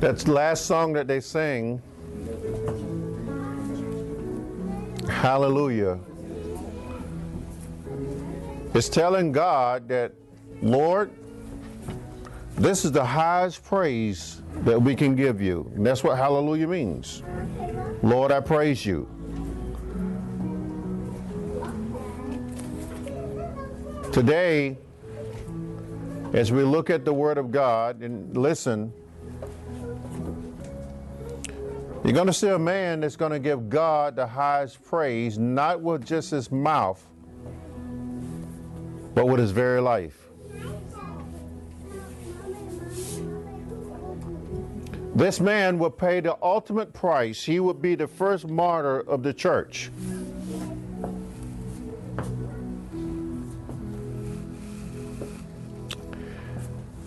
That last song that they sang, Hallelujah, is telling God that, Lord, this is the highest praise that we can give you. And that's what hallelujah means. Lord, I praise you. Today, as we look at the Word of God and listen, you're going to see a man that's going to give God the highest praise, not with just his mouth, but with his very life. This man would pay the ultimate price. He would be the first martyr of the church.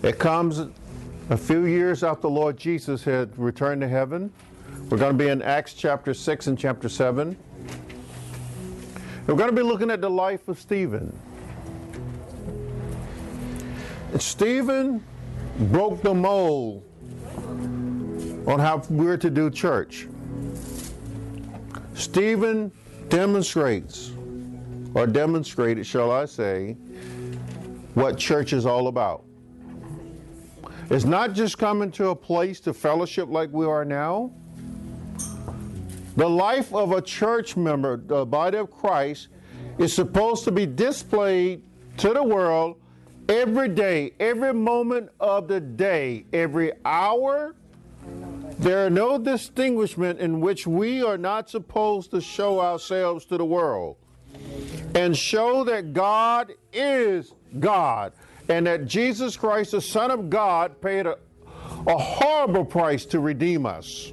It comes a few years after Lord Jesus had returned to heaven. We're going to be in Acts chapter 6 and chapter 7. We're going to be looking at the life of Stephen. Stephen broke the mold on how we're to do church. Stephen demonstrates, or demonstrated, shall I say, what church is all about. It's not just coming to a place to fellowship like we are now. The life of a church member, the body of Christ, is supposed to be displayed to the world every day, every moment of the day, every hour. There are no distinguishment in which we are not supposed to show ourselves to the world and show that God is God and that Jesus Christ, the Son of God, paid a, a horrible price to redeem us.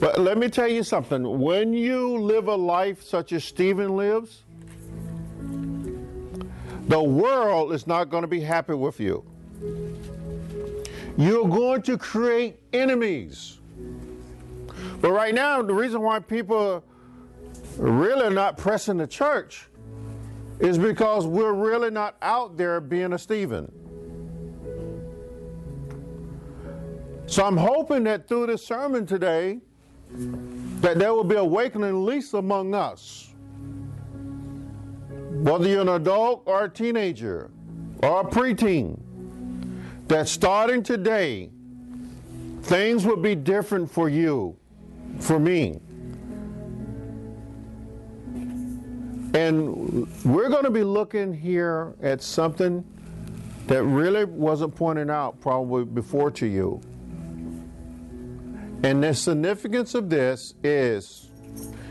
But let me tell you something. When you live a life such as Stephen lives, the world is not going to be happy with you. You're going to create enemies. But right now, the reason why people really are not pressing the church is because we're really not out there being a Stephen. So I'm hoping that through this sermon today, that there will be awakening at least among us. Whether you're an adult or a teenager or a preteen, that starting today, things will be different for you, for me. And we're going to be looking here at something that really wasn't pointed out probably before to you. And the significance of this is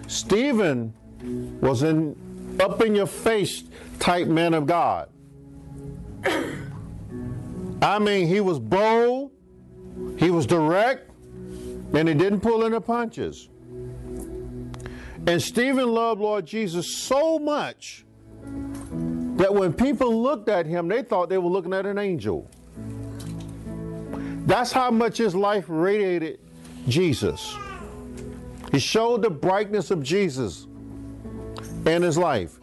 Stephen was an up in your face type man of God. I mean, he was bold, he was direct, and he didn't pull any punches. And Stephen loved Lord Jesus so much that when people looked at him, they thought they were looking at an angel. That's how much his life radiated Jesus. He showed the brightness of Jesus in his life.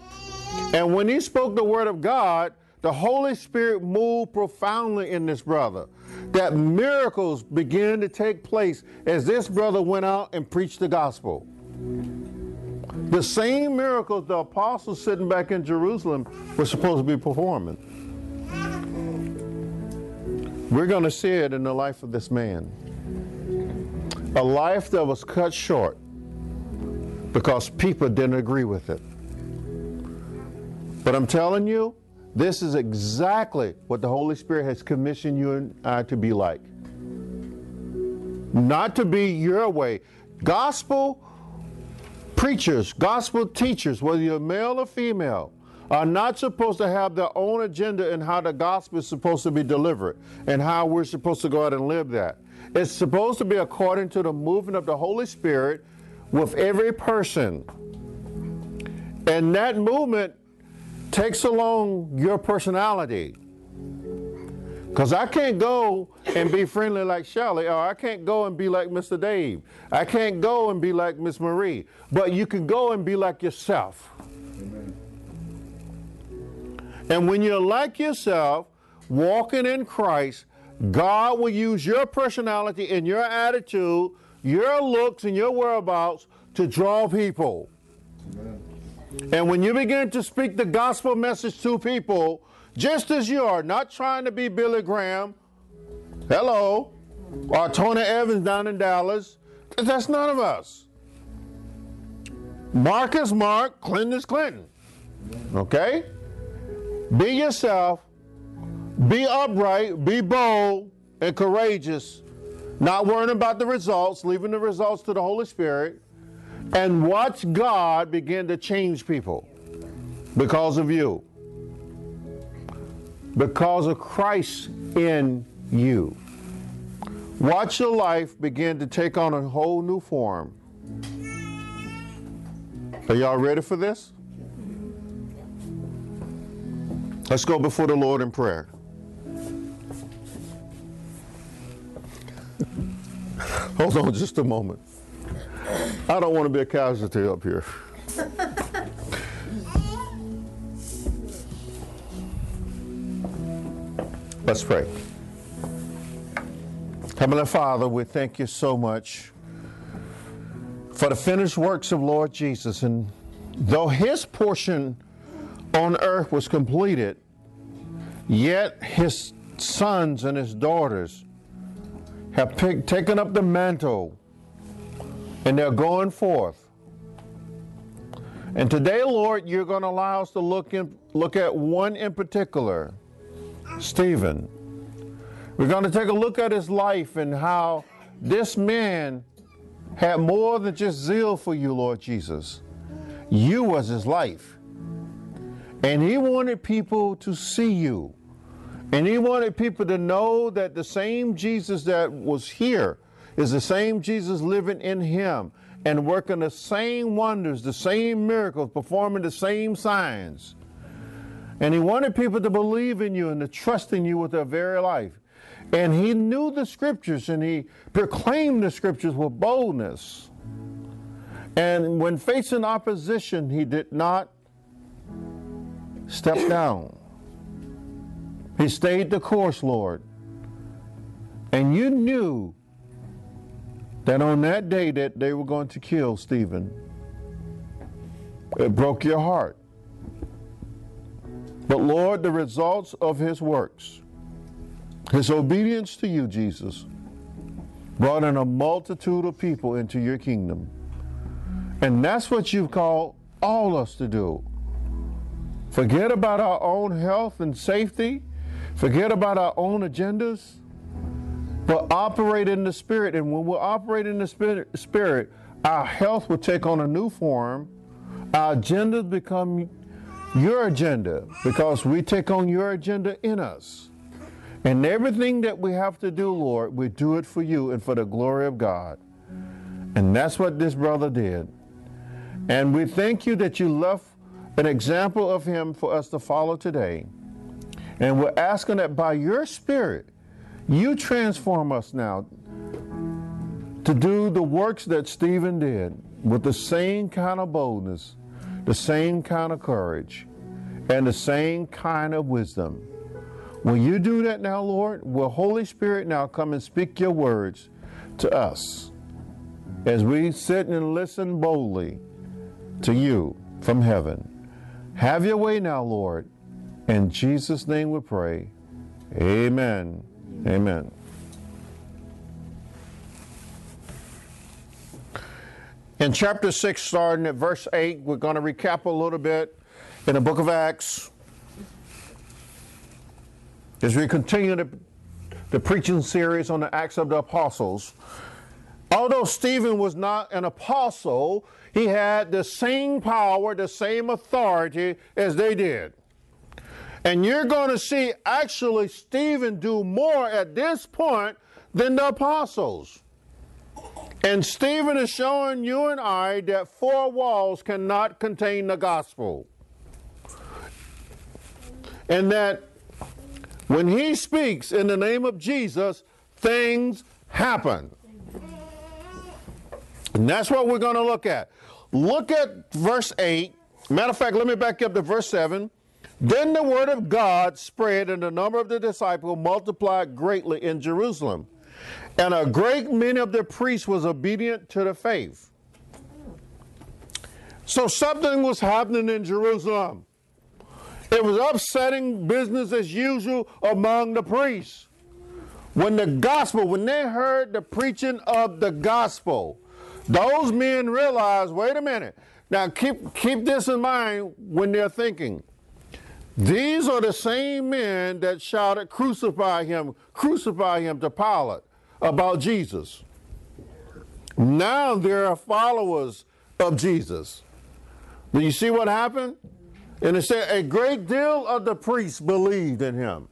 And when he spoke the word of God, the Holy Spirit moved profoundly in this brother. That miracles began to take place as this brother went out and preached the gospel. The same miracles the apostles sitting back in Jerusalem were supposed to be performing. We're going to see it in the life of this man. A life that was cut short because people didn't agree with it. But I'm telling you, this is exactly what the Holy Spirit has commissioned you and I to be like. Not to be your way. Gospel preachers, gospel teachers, whether you're male or female, are not supposed to have their own agenda in how the gospel is supposed to be delivered and how we're supposed to go out and live that. It's supposed to be according to the movement of the Holy Spirit with every person. And that movement takes along your personality. Because I can't go and be friendly like Shelly, or I can't go and be like Mr. Dave. I can't go and be like Miss Marie. But you can go and be like yourself. Amen. And when you're like yourself, walking in Christ, God will use your personality and your attitude, your looks and your whereabouts to draw people. And when you begin to speak the gospel message to people, just as you are, not trying to be Billy Graham, hello, or Tony Evans down in Dallas, that's none of us. Mark is Mark, Clinton is Clinton. Okay? Be yourself, be upright, be bold and courageous, not worrying about the results, leaving the results to the Holy Spirit, and watch God begin to change people because of you. Because of Christ in you. Watch your life begin to take on a whole new form. Are y'all ready for this? Let's go before the Lord in prayer. Hold on just a moment. I don't want to be a casualty up here. Let's pray. Heavenly Father, we thank you so much for the finished works of Lord Jesus. And though his portion on earth was completed, yet his sons and his daughters have pick, taken up the mantle and they're going forth. And today, Lord, you're going to allow us to look, in, look at one in particular, Stephen. We're going to take a look at his life and how this man had more than just zeal for you, Lord Jesus. You was his life. And he wanted people to see you. And he wanted people to know that the same Jesus that was here is the same Jesus living in him and working the same wonders, the same miracles, performing the same signs. And he wanted people to believe in you and to trust in you with their very life. And he knew the scriptures and he proclaimed the scriptures with boldness. And when facing opposition, he did not step down. He stayed the course, Lord. And you knew that on that day that they were going to kill Stephen, it broke your heart. But Lord, the results of his works, his obedience to you, Jesus, brought in a multitude of people into your kingdom. And that's what you've called all us to do. Forget about our own health and safety, forget about our own agendas but operate in the Spirit. And when we operate in the Spirit, our health will take on a new form. Our agendas become your agenda because we take on your agenda in us. And everything that we have to do, Lord, we do it for you and for the glory of God. And that's what this brother did. And we thank you that you left an example of him for us to follow today. And we're asking that by your Spirit, you transform us now to do the works that Stephen did with the same kind of boldness, the same kind of courage, and the same kind of wisdom. Will you do that now, Lord? Will Holy Spirit now come and speak your words to us as we sit and listen boldly to you from heaven? Have your way now, Lord. In Jesus' name we pray. Amen. Amen. In chapter 6, starting at verse 8, we're going to recap a little bit in the book of Acts as we continue the, the preaching series on the Acts of the Apostles. Although Stephen was not an apostle, he had the same power, the same authority as they did. And you're going to see actually Stephen do more at this point than the apostles. And Stephen is showing you and I that four walls cannot contain the gospel. And that when he speaks in the name of Jesus, things happen. And that's what we're going to look at. Look at verse 8. Matter of fact, let me back up to verse 7. Then the word of God spread, and the number of the disciples multiplied greatly in Jerusalem. And a great many of the priests was obedient to the faith. So something was happening in Jerusalem. It was upsetting business as usual among the priests. When the gospel, when they heard the preaching of the gospel, those men realized, wait a minute. Now keep keep this in mind when they're thinking. These are the same men that shouted, Crucify him, crucify him to Pilate about Jesus. Now they're followers of Jesus. Do you see what happened? And it said a great deal of the priests believed in him.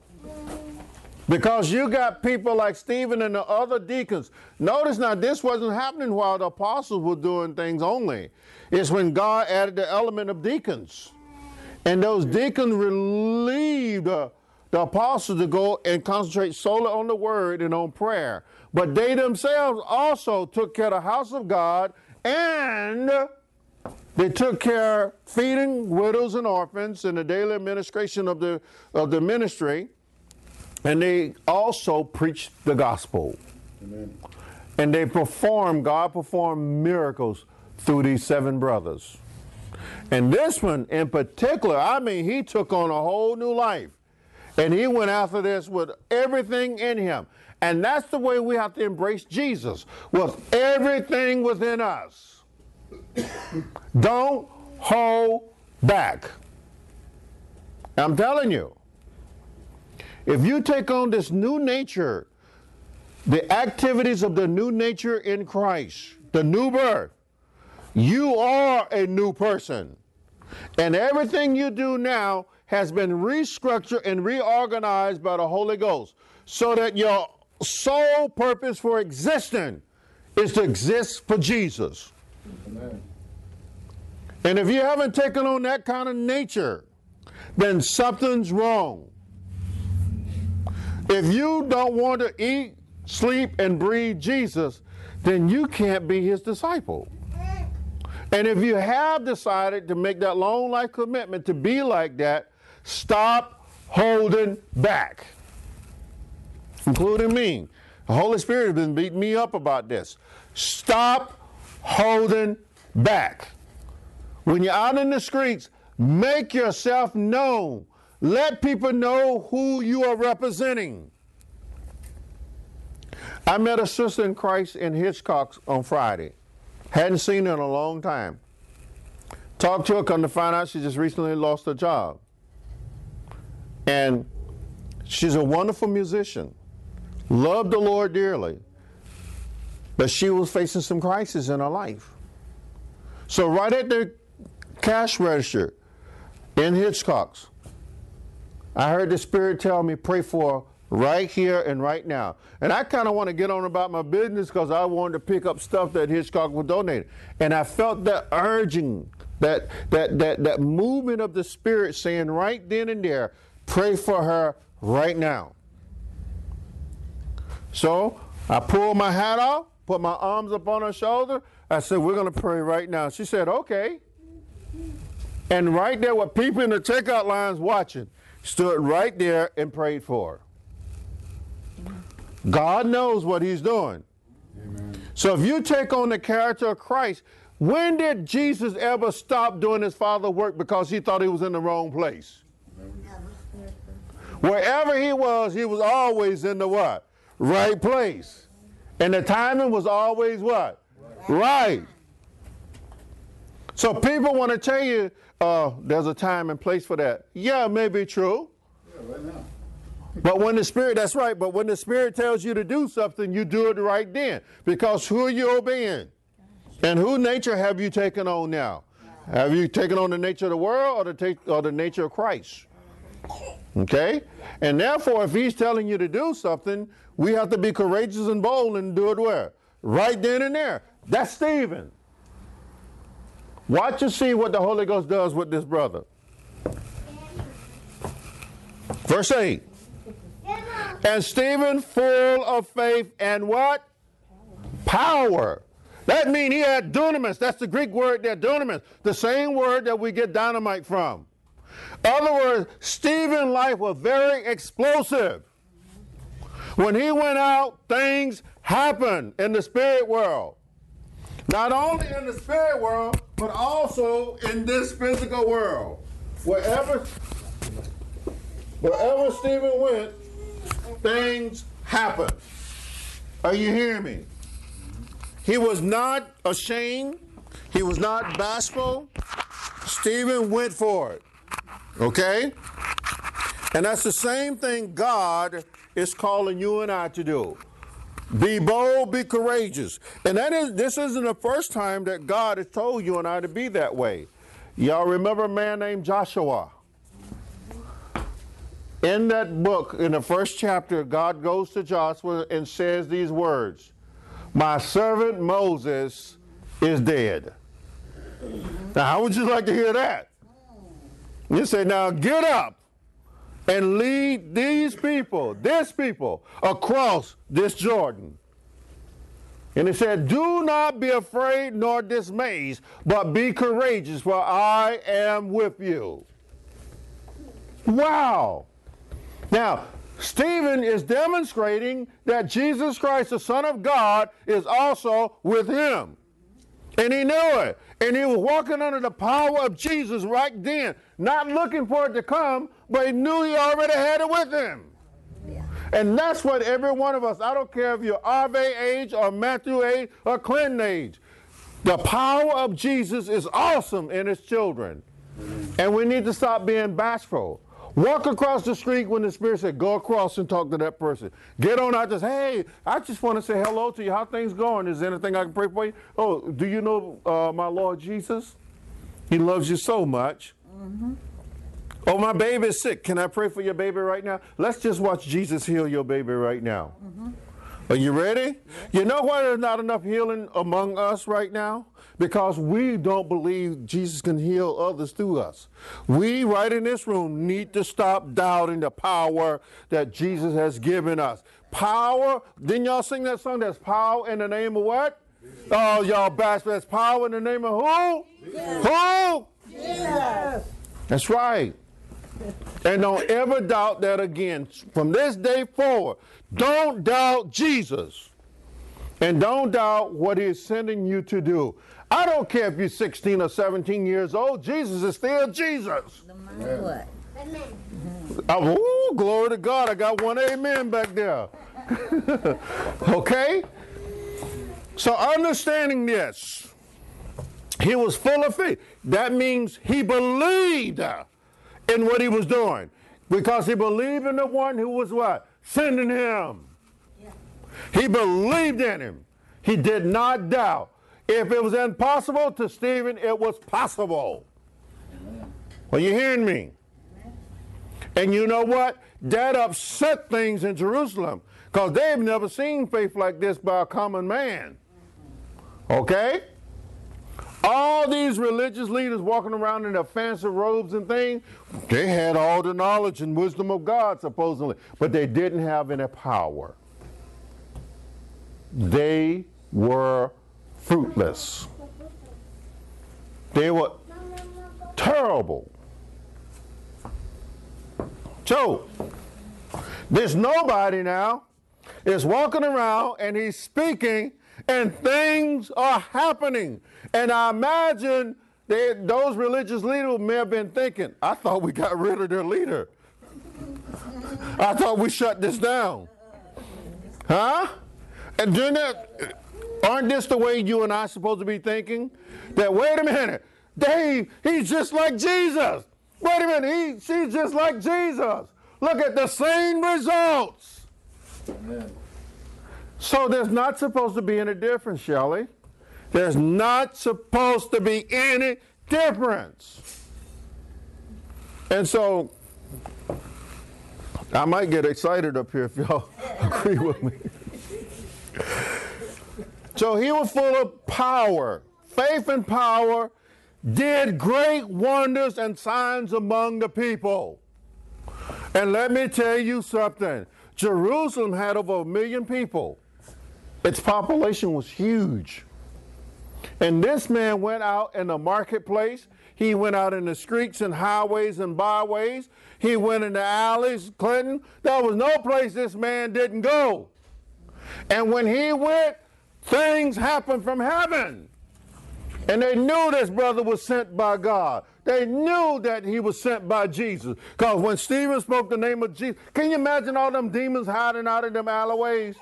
Because you got people like Stephen and the other deacons. Notice now, this wasn't happening while the apostles were doing things only. It's when God added the element of deacons. And those deacons relieved uh, the apostles to go and concentrate solely on the word and on prayer. But they themselves also took care of the house of God and they took care feeding widows and orphans in the daily administration of the, of the ministry. And they also preached the gospel. Amen. And they performed, God performed miracles through these seven brothers. And this one in particular, I mean, he took on a whole new life. And he went after this with everything in him. And that's the way we have to embrace Jesus with everything within us. Don't hold back. I'm telling you, if you take on this new nature, the activities of the new nature in Christ, the new birth, you are a new person. And everything you do now has been restructured and reorganized by the Holy Ghost so that your sole purpose for existing is to exist for Jesus. Amen. And if you haven't taken on that kind of nature, then something's wrong. If you don't want to eat, sleep, and breathe Jesus, then you can't be his disciple. And if you have decided to make that long life commitment to be like that, stop holding back, including me. The Holy Spirit has been beating me up about this. Stop holding back. When you're out in the streets, make yourself known. Let people know who you are representing. I met a sister in Christ in Hitchcock on Friday. Hadn't seen her in a long time. Talked to her, come to find out she just recently lost her job. And she's a wonderful musician, loved the Lord dearly, but she was facing some crisis in her life. So, right at the cash register in Hitchcock's, I heard the Spirit tell me, pray for right here and right now. And I kind of want to get on about my business because I wanted to pick up stuff that Hitchcock would donate. And I felt that urging, that, that, that, that movement of the Spirit saying right then and there, pray for her right now. So I pulled my hat off, put my arms up on her shoulder. I said, We're going to pray right now. She said, Okay. And right there with people in the checkout lines watching, stood right there and prayed for her. God knows what he's doing. Amen. So if you take on the character of Christ, when did Jesus ever stop doing his father work because he thought he was in the wrong place? Wherever he was, he was always in the what? Right place. And the timing was always what? Right. So people want to tell you uh, there's a time and place for that. Yeah, it may be true. Yeah, right now. But when the Spirit, that's right, but when the Spirit tells you to do something, you do it right then. Because who are you obeying? And who nature have you taken on now? Have you taken on the nature of the world or the, take, or the nature of Christ? Okay? And therefore, if he's telling you to do something, we have to be courageous and bold and do it where? Right then and there. That's Stephen. Watch and see what the Holy Ghost does with this brother. Verse 8. And Stephen, full of faith and what? Power. That means he had dunamis. That's the Greek word there, dunamis. The same word that we get dynamite from. other words, Stephen's life was very explosive. When he went out, things happened in the spirit world. Not only in the spirit world, but also in this physical world. Wherever, wherever Stephen went, things happen. Are you hearing me? He was not ashamed. He was not bashful. Stephen went for it. Okay? And that's the same thing God is calling you and I to do. Be bold, be courageous. And that is this isn't the first time that God has told you and I to be that way. Y'all remember a man named Joshua? In that book, in the first chapter, God goes to Joshua and says these words My servant Moses is dead. Now, how would you like to hear that? You say, Now get up and lead these people, this people, across this Jordan. And he said, Do not be afraid nor dismayed, but be courageous, for I am with you. Wow. Now, Stephen is demonstrating that Jesus Christ, the Son of God, is also with him. And he knew it. And he was walking under the power of Jesus right then, not looking for it to come, but he knew he already had it with him. Yeah. And that's what every one of us, I don't care if you're Ave age or Matthew age or Clinton age, the power of Jesus is awesome in his children. And we need to stop being bashful. Walk across the street when the Spirit said, go across and talk to that person. Get on out, just, hey, I just want to say hello to you. How things going? Is there anything I can pray for you? Oh, do you know uh, my Lord Jesus? He loves you so much. Mm-hmm. Oh, my baby is sick. Can I pray for your baby right now? Let's just watch Jesus heal your baby right now. Mm-hmm. Are you ready? You know why there's not enough healing among us right now? Because we don't believe Jesus can heal others through us. We, right in this room, need to stop doubting the power that Jesus has given us. Power, didn't y'all sing that song? That's power in the name of what? Oh, y'all bash, That's power in the name of who? Jesus. Who? Jesus. That's right. And don't ever doubt that again. From this day forward, don't doubt Jesus. And don't doubt what he's sending you to do. I don't care if you're 16 or 17 years old, Jesus is still Jesus. What. Amen. Oh, glory to God. I got one amen back there. okay? So, understanding this, he was full of faith. That means he believed in what he was doing because he believed in the one who was what? Sending him. Yeah. He believed in him. He did not doubt. If it was impossible to Stephen, it was possible. Amen. Are you hearing me? Amen. And you know what? That upset things in Jerusalem because they've never seen faith like this by a common man. Mm-hmm. Okay? All these religious leaders walking around in their fancy robes and things, they had all the knowledge and wisdom of God, supposedly, but they didn't have any power. They were fruitless. They were terrible. So, there's nobody now is walking around and he's speaking and things are happening. And I imagine they, those religious leaders may have been thinking, I thought we got rid of their leader. I thought we shut this down. Huh? And doing that, aren't this the way you and I supposed to be thinking? That wait a minute, Dave, he's just like Jesus. Wait a minute, he, she's just like Jesus. Look at the same results. Amen. So there's not supposed to be any difference, Shelley. There's not supposed to be any difference. And so I might get excited up here if y'all agree with me. so he was full of power, faith and power, did great wonders and signs among the people. And let me tell you something Jerusalem had over a million people. Its population was huge. And this man went out in the marketplace. He went out in the streets and highways and byways. He went in the alleys, Clinton. There was no place this man didn't go. And when he went, things happened from heaven. And they knew this brother was sent by God. They knew that he was sent by Jesus. Because when Stephen spoke the name of Jesus, can you imagine all them demons hiding out in them alleyways?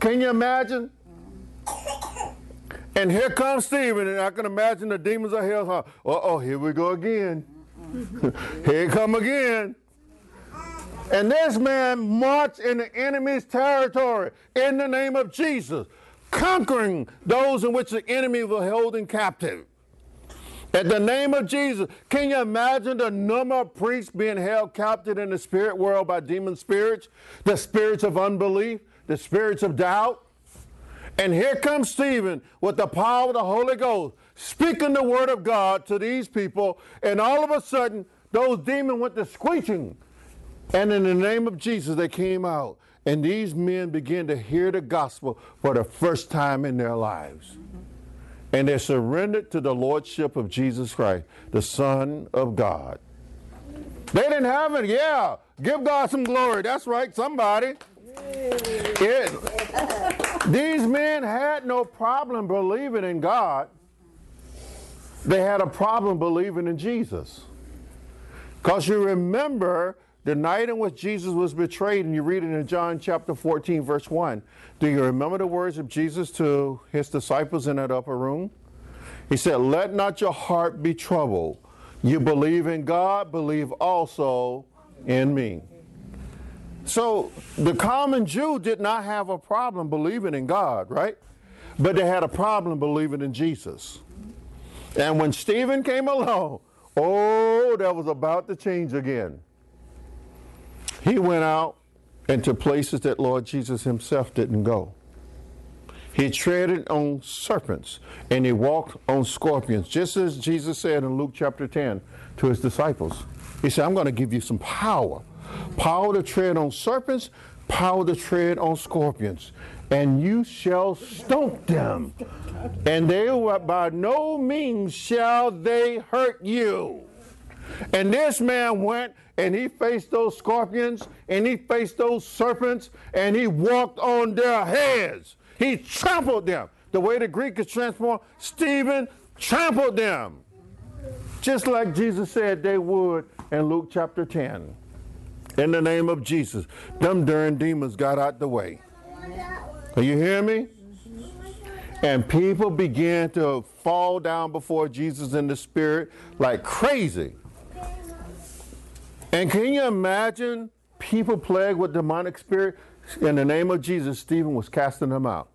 Can you imagine? And here comes Stephen, and I can imagine the demons of hell. Uh oh, here we go again. here come again. And this man marched in the enemy's territory in the name of Jesus, conquering those in which the enemy was holding captive. At the name of Jesus, can you imagine the number of priests being held captive in the spirit world by demon spirits, the spirits of unbelief, the spirits of doubt? And here comes Stephen with the power of the Holy Ghost, speaking the word of God to these people, and all of a sudden, those demons went to screeching. And in the name of Jesus, they came out. And these men began to hear the gospel for the first time in their lives. And they surrendered to the lordship of Jesus Christ, the Son of God. They didn't have it, yeah. Give God some glory. That's right, somebody. It, these men had no problem believing in God. They had a problem believing in Jesus. Because you remember the night in which Jesus was betrayed, and you read it in John chapter 14, verse 1. Do you remember the words of Jesus to his disciples in that upper room? He said, Let not your heart be troubled. You believe in God, believe also in me. So the common Jew did not have a problem believing in God, right? But they had a problem believing in Jesus. And when Stephen came along, oh, that was about to change again. He went out into places that Lord Jesus himself didn't go. He treaded on serpents and he walked on scorpions, just as Jesus said in Luke chapter 10 to his disciples. He said, I'm going to give you some power power to tread on serpents, power to tread on scorpions, and you shall stomp them, and they will by no means shall they hurt you. And this man went and he faced those scorpions and he faced those serpents and he walked on their heads. He trampled them. The way the Greek is transformed, Stephen trampled them. Just like Jesus said they would in Luke chapter 10 in the name of Jesus. Them darn demons got out the way. Are you hearing me? And people began to fall down before Jesus in the spirit like crazy. And can you imagine people plagued with demonic spirit? In the name of Jesus, Stephen was casting them out.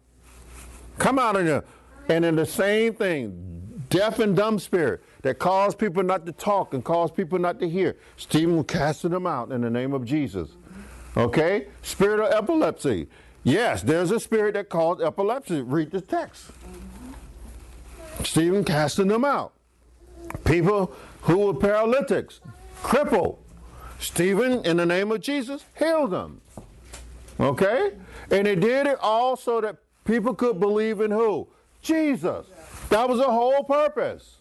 Come out of there. And in the same thing, deaf and dumb spirit that cause people not to talk and cause people not to hear. Stephen casting them out in the name of Jesus. Okay? Spirit of epilepsy. Yes, there's a spirit that caused epilepsy. Read the text. Stephen casting them out. People who were paralytics, crippled. Stephen, in the name of Jesus, healed them. Okay? And he did it all so that people could believe in who? Jesus. That was the whole purpose.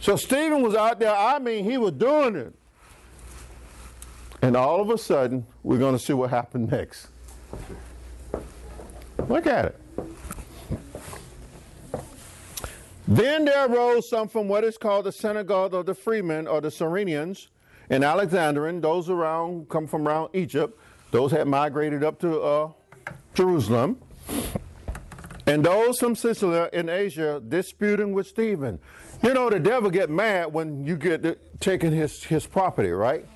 So Stephen was out there, I mean, he was doing it. And all of a sudden, we're going to see what happened next. Look at it. Then there arose some from what is called the synagogue of the freemen or the Cyrenians and Alexandrian. Those around come from around Egypt. Those had migrated up to uh, Jerusalem. And those from Cilicia in Asia disputing with Stephen. You know, the devil get mad when you get taking his, his property, right?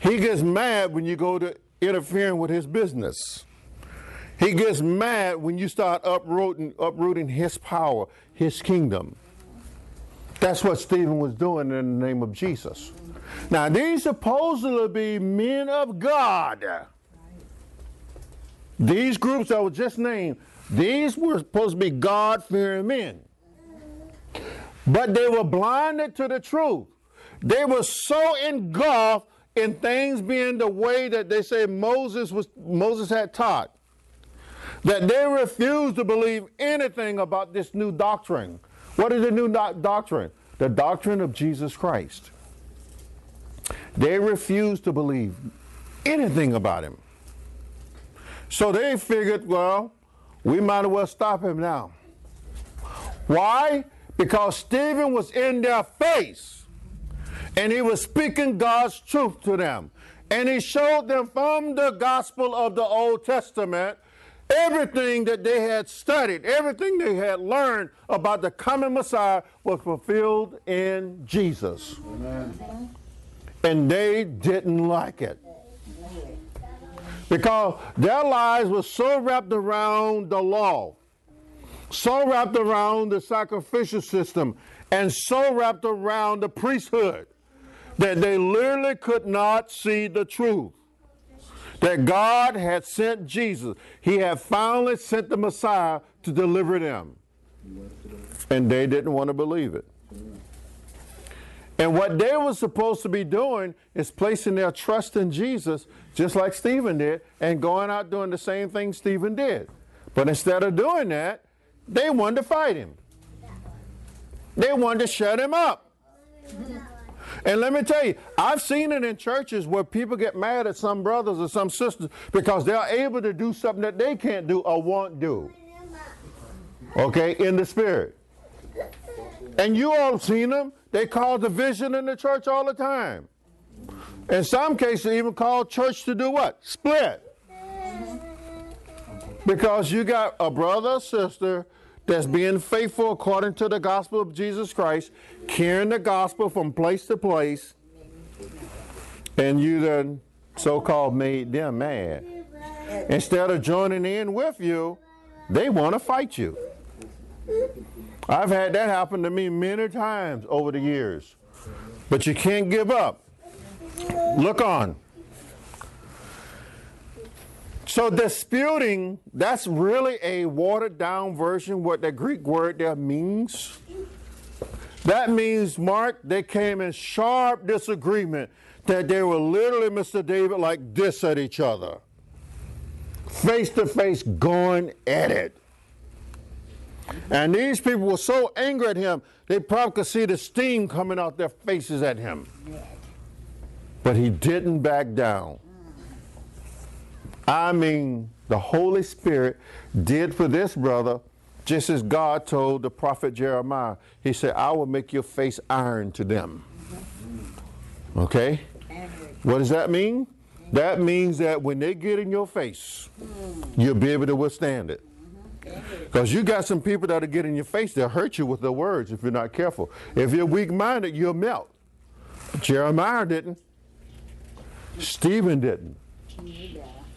He gets mad when you go to interfering with his business. He gets mad when you start uprooting, uprooting his power, his kingdom. That's what Stephen was doing in the name of Jesus. Now, these supposedly be men of God. These groups that were just named, these were supposed to be God fearing men. But they were blinded to the truth. They were so engulfed in things being the way that they say Moses was Moses had taught. that they refused to believe anything about this new doctrine. What is the new do- doctrine? The doctrine of Jesus Christ. They refused to believe anything about him. So they figured, well, we might as well stop him now. Why? Because Stephen was in their face and he was speaking God's truth to them. And he showed them from the gospel of the Old Testament everything that they had studied, everything they had learned about the coming Messiah was fulfilled in Jesus. Amen. And they didn't like it. Because their lives were so wrapped around the law, so wrapped around the sacrificial system, and so wrapped around the priesthood that they literally could not see the truth that God had sent Jesus. He had finally sent the Messiah to deliver them. And they didn't want to believe it. And what they were supposed to be doing is placing their trust in Jesus, just like Stephen did, and going out doing the same thing Stephen did. But instead of doing that, they wanted to fight him. They wanted to shut him up. And let me tell you, I've seen it in churches where people get mad at some brothers or some sisters because they're able to do something that they can't do or won't do. Okay, in the spirit. And you all seen them. They cause division in the church all the time. In some cases, even call church to do what? Split. Because you got a brother or sister that's being faithful according to the gospel of Jesus Christ, carrying the gospel from place to place, and you then so called made them mad. Instead of joining in with you, they want to fight you. I've had that happen to me many times over the years. But you can't give up. Look on. So disputing, that's really a watered down version what the Greek word there means. That means, Mark, they came in sharp disagreement that they were literally, Mr. David, like this at each other. Face to face, going at it. And these people were so angry at him, they probably could see the steam coming out their faces at him. But he didn't back down. I mean, the Holy Spirit did for this brother just as God told the prophet Jeremiah. He said, I will make your face iron to them. Okay? What does that mean? That means that when they get in your face, you'll be able to withstand it. Because you got some people that'll get in your face, they'll hurt you with their words if you're not careful. If you're weak minded, you'll melt. Jeremiah didn't. Stephen didn't.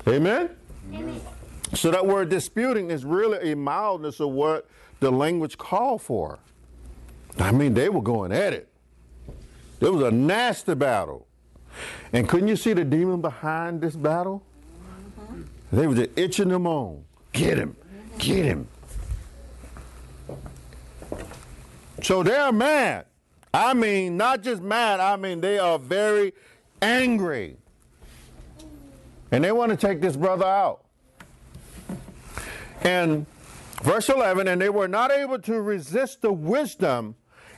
Amen? Amen? So that word disputing is really a mildness of what the language called for. I mean, they were going at it. It was a nasty battle. And couldn't you see the demon behind this battle? Mm-hmm. They were just itching them on. Get him, get him. So they're mad. I mean, not just mad, I mean, they are very angry. And they want to take this brother out. And verse 11, and they were not able to resist the wisdom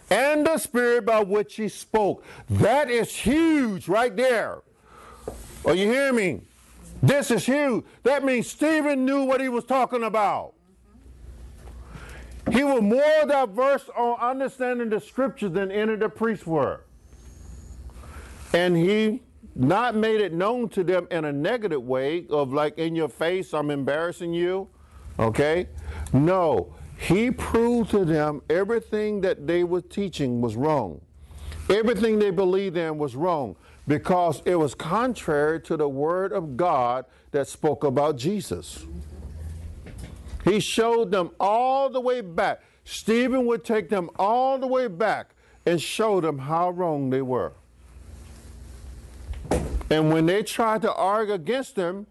and the spirit by which he spoke. That is huge right there. Are you hearing me? This is huge. That means Stephen knew what he was talking about. He was more diverse on understanding the scriptures than any of the priests were. And he not made it known to them in a negative way of like in your face, I'm embarrassing you. Okay? No. He proved to them everything that they were teaching was wrong. Everything they believed in was wrong because it was contrary to the word of God that spoke about Jesus. He showed them all the way back. Stephen would take them all the way back and show them how wrong they were. And when they tried to argue against him,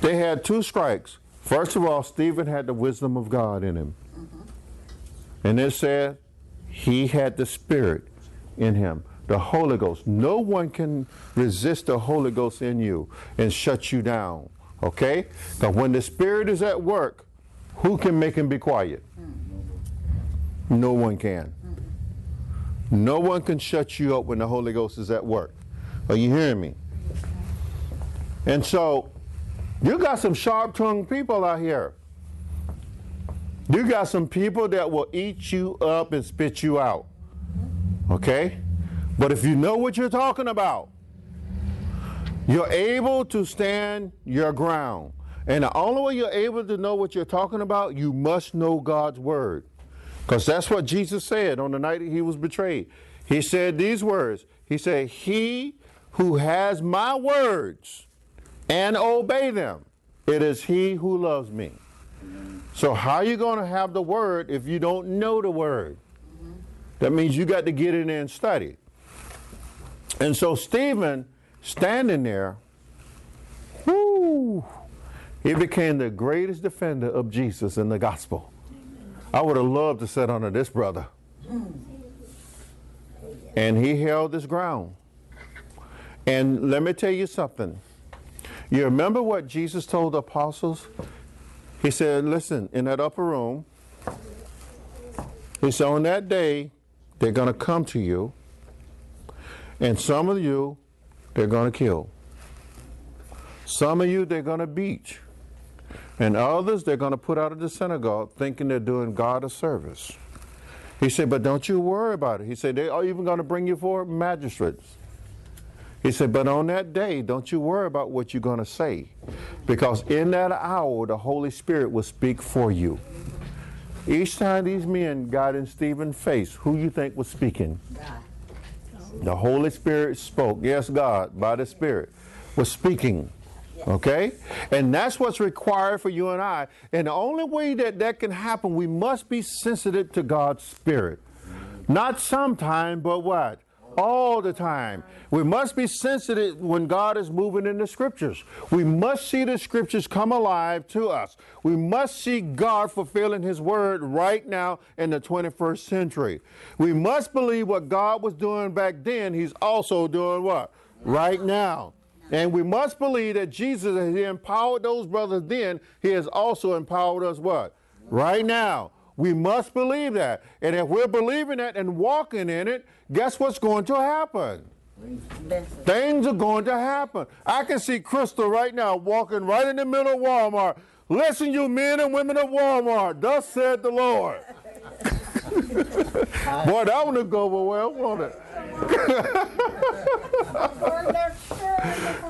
they had two strikes. First of all, Stephen had the wisdom of God in him. Mm-hmm. And it said he had the Spirit in him, the Holy Ghost. No one can resist the Holy Ghost in you and shut you down Okay? Because when the Spirit is at work, who can make him be quiet? No one can. No one can shut you up when the Holy Ghost is at work. Are you hearing me? And so, you got some sharp tongued people out here. You got some people that will eat you up and spit you out. Okay? But if you know what you're talking about, you're able to stand your ground. And the only way you're able to know what you're talking about, you must know God's word. Because that's what Jesus said on the night he was betrayed. He said these words He said, He who has my words and obey them, it is he who loves me. So, how are you going to have the word if you don't know the word? That means you got to get in there and study. And so, Stephen, standing there, whoo, he became the greatest defender of Jesus in the gospel. I would have loved to sit under this brother. And he held his ground. And let me tell you something. You remember what Jesus told the apostles? He said, Listen, in that upper room, he said, On that day, they're going to come to you, and some of you, they're going to kill. Some of you, they're going to beat. And others, they're going to put out of the synagogue thinking they're doing God a service. He said, But don't you worry about it. He said, They are even going to bring you for magistrates. He said, But on that day, don't you worry about what you're going to say. Because in that hour, the Holy Spirit will speak for you. Each time these men got in Stephen's face, who you think was speaking? God. The Holy Spirit spoke. Yes, God, by the Spirit, was speaking. Okay? And that's what's required for you and I. And the only way that that can happen, we must be sensitive to God's Spirit. Not sometime, but what? All the time. We must be sensitive when God is moving in the scriptures. We must see the scriptures come alive to us. We must see God fulfilling his word right now in the 21st century. We must believe what God was doing back then, he's also doing what? Right now. And we must believe that Jesus, he empowered those brothers then, he has also empowered us what? Right now. We must believe that. And if we're believing that and walking in it, guess what's going to happen? Things are going to happen. I can see Crystal right now walking right in the middle of Walmart. Listen, you men and women of Walmart, thus said the Lord. Boy, that will go over well, won't it?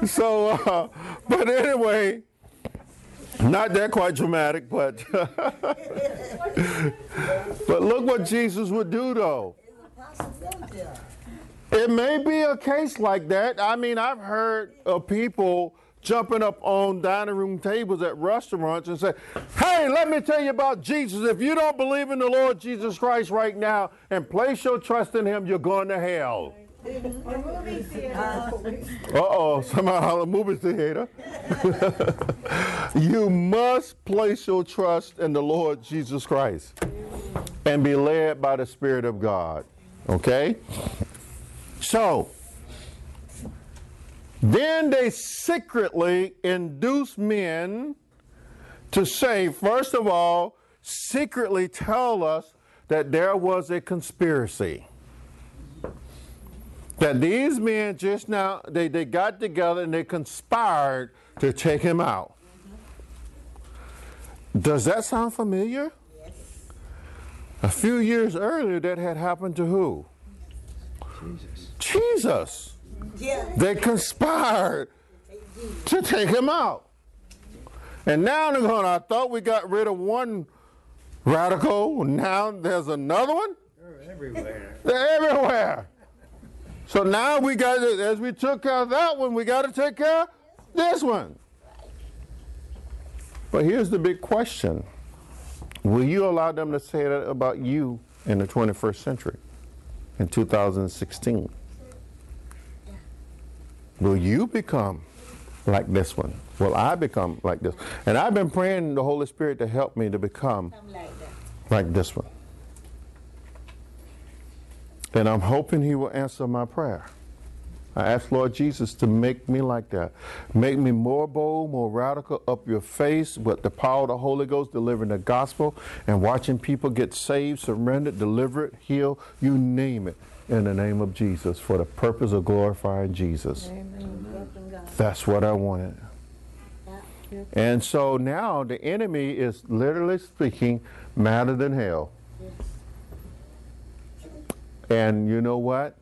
so, uh, but anyway, not that quite dramatic, but but look what Jesus would do, though. It may be a case like that. I mean, I've heard of people jumping up on dining room tables at restaurants and say, Hey, let me tell you about Jesus. If you don't believe in the Lord Jesus Christ right now and place your trust in Him, you're going to hell. Uh oh, somehow a movie theater. you must place your trust in the Lord Jesus Christ and be led by the Spirit of God. Okay? So, then they secretly induce men to say, first of all, secretly tell us that there was a conspiracy. That these men just now, they, they got together and they conspired to take him out. Does that sound familiar? Yes. A few years earlier, that had happened to who? Jesus. Jesus. They conspired to take him out. And now they're going, I thought we got rid of one radical. Now there's another one? They're everywhere. They're everywhere. So now we got to, as we took care of that one, we got to take care of this one. But here's the big question Will you allow them to say that about you in the 21st century, in 2016? Will you become like this one? Will I become like this? And I've been praying the Holy Spirit to help me to become like, like this one. And I'm hoping He will answer my prayer. I ask Lord Jesus to make me like that. Make me more bold, more radical, up your face with the power of the Holy Ghost, delivering the gospel and watching people get saved, surrendered, delivered, healed, you name it, in the name of Jesus for the purpose of glorifying Jesus. Amen. That's what I wanted. And so now the enemy is literally speaking madder than hell. And you know what?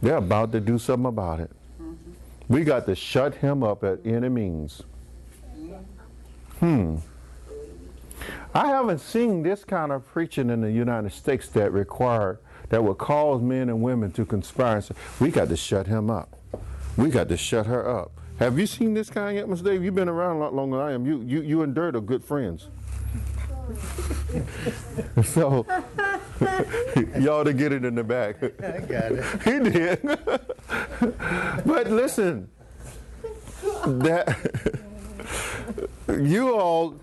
They're about to do something about it. Mm-hmm. We got to shut him up at any means. Hmm. I haven't seen this kind of preaching in the United States that required that would cause men and women to conspire and say, we got to shut him up. We got to shut her up. Have you seen this kind yet, Mr. Dave? You've been around a lot longer than I am. You, you, you and Dirt are good friends. so, y'all to get it in the back. I got it. he did. but listen, that you all.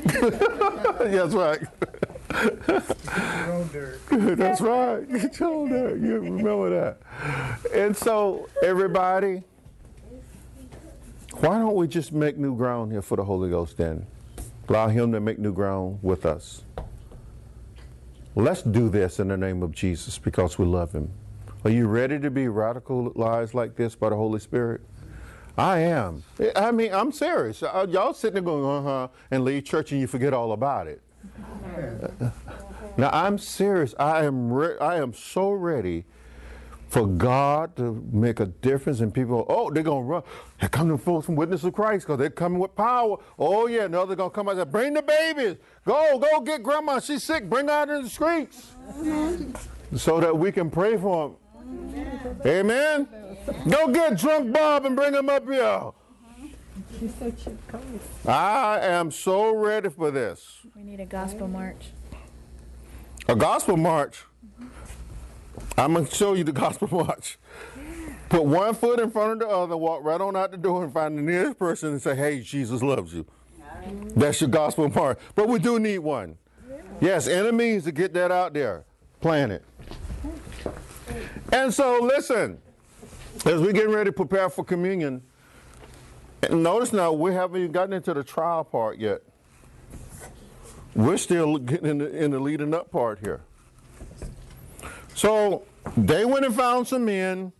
That's right. That's right. Get your own dirt. You remember that. And so, everybody, why don't we just make new ground here for the Holy Ghost then? Allow Him to make new ground with us. Let's do this in the name of Jesus because we love Him. Are you ready to be radicalized like this by the Holy Spirit? I am. I mean, I'm serious. Uh, y'all sitting there going, uh huh, and leave church and you forget all about it. Now, I'm serious. I am, re- I am so ready for God to make a difference in people. Oh, they're going to run. They're coming forth from witness of Christ because they're coming with power. Oh, yeah. Now they're going to come out and say, bring the babies. Go, go get grandma. She's sick. Bring her out in the streets. So that we can pray for them. Amen. Go get drunk Bob and bring him up here. I am so ready for this. We need a gospel march. A gospel march? I'm going to show you the gospel march. Put one foot in front of the other, walk right on out the door and find the nearest person and say, hey, Jesus loves you. That's your gospel march. But we do need one. Yes, enemies to get that out there. Plan it. And so, listen, as we're getting ready to prepare for communion, notice now we haven't even gotten into the trial part yet. We're still getting in the, in the leading up part here. So they went and found some men,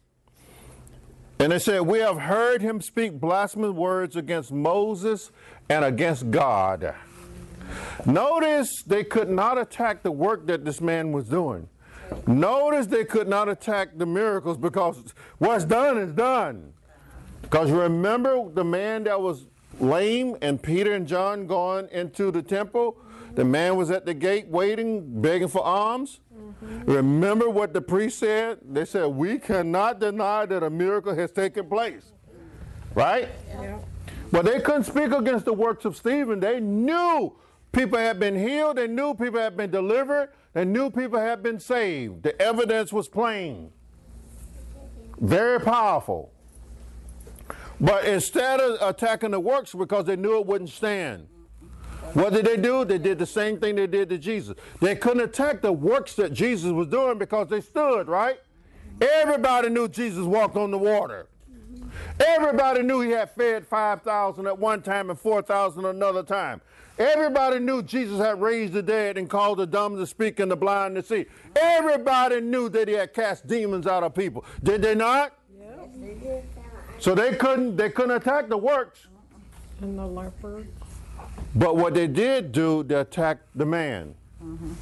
and they said, We have heard him speak blasphemous words against Moses and against God. Notice they could not attack the work that this man was doing. Notice they could not attack the miracles because what's done is done. Because remember the man that was lame and Peter and John going into the temple? The man was at the gate waiting, begging for alms. Mm-hmm. Remember what the priest said? They said, We cannot deny that a miracle has taken place. Right? Yeah. But they couldn't speak against the works of Stephen. They knew people had been healed, they knew people had been delivered, they knew people had been saved. The evidence was plain. Very powerful. But instead of attacking the works because they knew it wouldn't stand, what did they do? They did the same thing they did to Jesus. They couldn't attack the works that Jesus was doing because they stood, right? Everybody knew Jesus walked on the water. Everybody knew he had fed 5,000 at one time and 4,000 another time. Everybody knew Jesus had raised the dead and called the dumb to speak and the blind to see. Everybody knew that he had cast demons out of people. Did they not? Yes. So they couldn't they couldn't attack the works. And the leper. But what they did do, they attacked the man. Mm-hmm.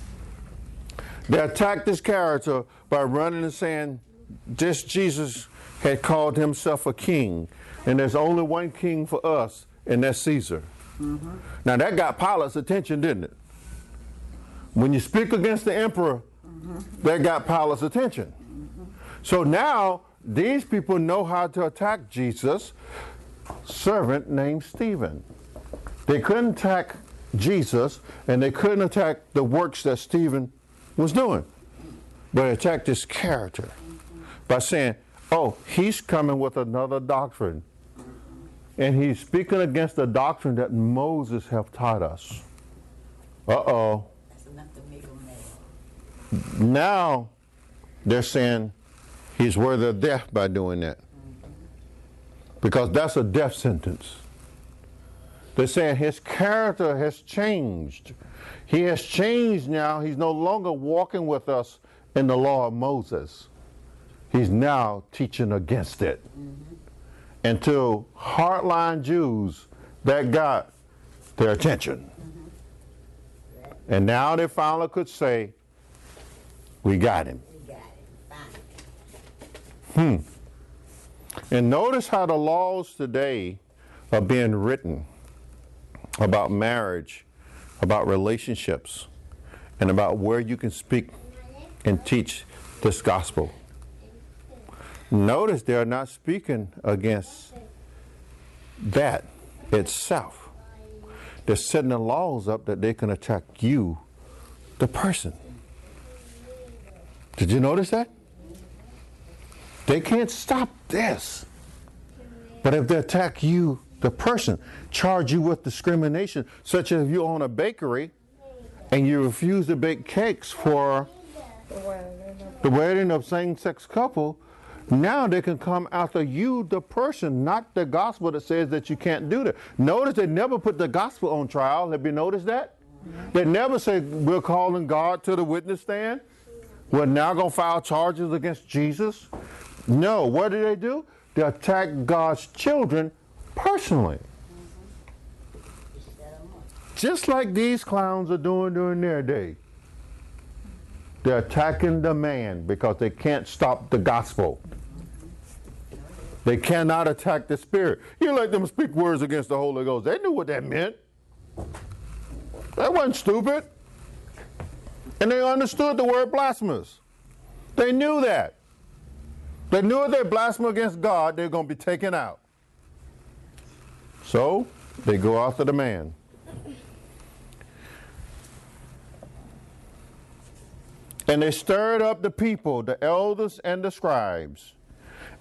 They attacked his character by running and saying, this Jesus had called himself a king, and there's only one king for us, and that's Caesar. Mm-hmm. Now that got Pilate's attention, didn't it? When you speak against the emperor, mm-hmm. that got Pilate's attention. So now these people know how to attack Jesus' servant named Stephen. They couldn't attack Jesus and they couldn't attack the works that Stephen was doing, but attacked his character by saying, Oh, he's coming with another doctrine. And he's speaking against the doctrine that Moses have taught us. Uh oh. Now they're saying He's worthy of death by doing that. Because that's a death sentence. They're saying his character has changed. He has changed now. He's no longer walking with us in the law of Moses. He's now teaching against it. Mm-hmm. And to hardline Jews, that got their attention. Mm-hmm. And now they finally could say, We got him. We got it. Fine. Hmm. And notice how the laws today are being written about marriage, about relationships, and about where you can speak and teach this gospel. Notice they're not speaking against that itself. They're setting the laws up that they can attack you, the person. Did you notice that? They can't stop this. But if they attack you, the person, charge you with discrimination, such as if you own a bakery and you refuse to bake cakes for The wedding. of same-sex couple, now they can come after you, the person, not the gospel that says that you can't do that. Notice they never put the gospel on trial. Have you noticed that? They never say we're calling God to the witness stand. We're now going to file charges against Jesus. No, what do they do? They attack God's children personally. Just like these clowns are doing during their day. They're attacking the man because they can't stop the gospel. They cannot attack the spirit. You let them speak words against the Holy Ghost. They knew what that meant. That wasn't stupid. And they understood the word blasphemous. They knew that. They knew if they blaspheme against God, they're going to be taken out. So they go after the man. And they stirred up the people, the elders and the scribes.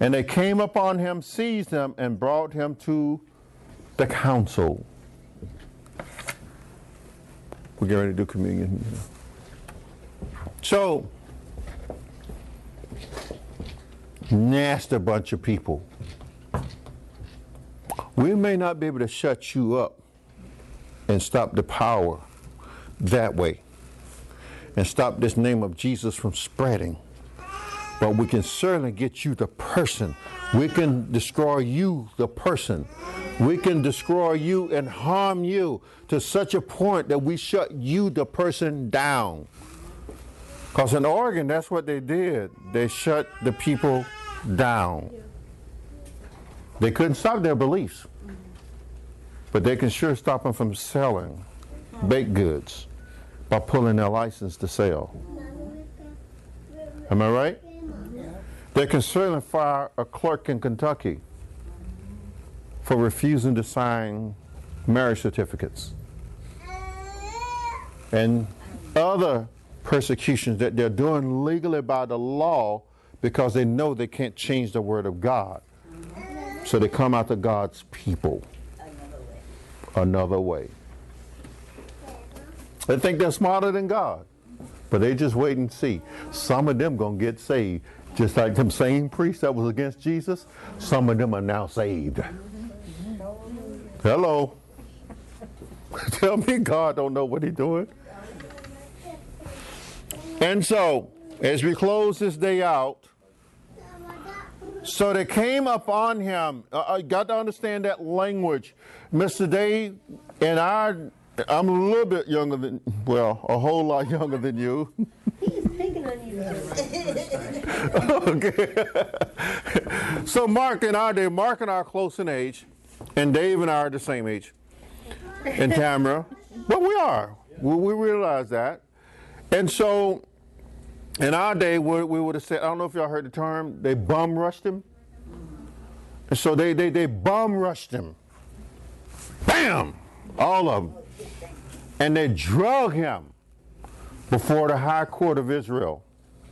And they came upon him, seized him, and brought him to the council. We're getting ready to do communion. So, nasty bunch of people. We may not be able to shut you up and stop the power that way and stop this name of Jesus from spreading. But we can certainly get you the person. We can destroy you, the person. We can destroy you and harm you to such a point that we shut you, the person, down. Because in Oregon, that's what they did. They shut the people down. They couldn't stop their beliefs, but they can sure stop them from selling baked goods by pulling their license to sell. Am I right? They can certainly fire a clerk in Kentucky for refusing to sign marriage certificates and other persecutions that they're doing legally by the law because they know they can't change the word of God. So they come after God's people. Another way. They think they're smarter than God, but they just wait and see. Some of them gonna get saved, just like them same priests that was against Jesus. Some of them are now saved. Hello. Tell me God don't know what He's doing. And so, as we close this day out, so they came upon him. Uh, I got to understand that language. Mr. Day and I, I'm a little bit younger than, well, a whole lot younger than you. He's picking on you. okay. so Mark and I, they Mark and I are close in age, and Dave and I are the same age, and Tamara, but we are. We, we realize that, and so in our day, we, we would have said, I don't know if y'all heard the term, they bum rushed him. And so they they they bum rushed him. Bam, all of them, and they drug him before the high court of Israel.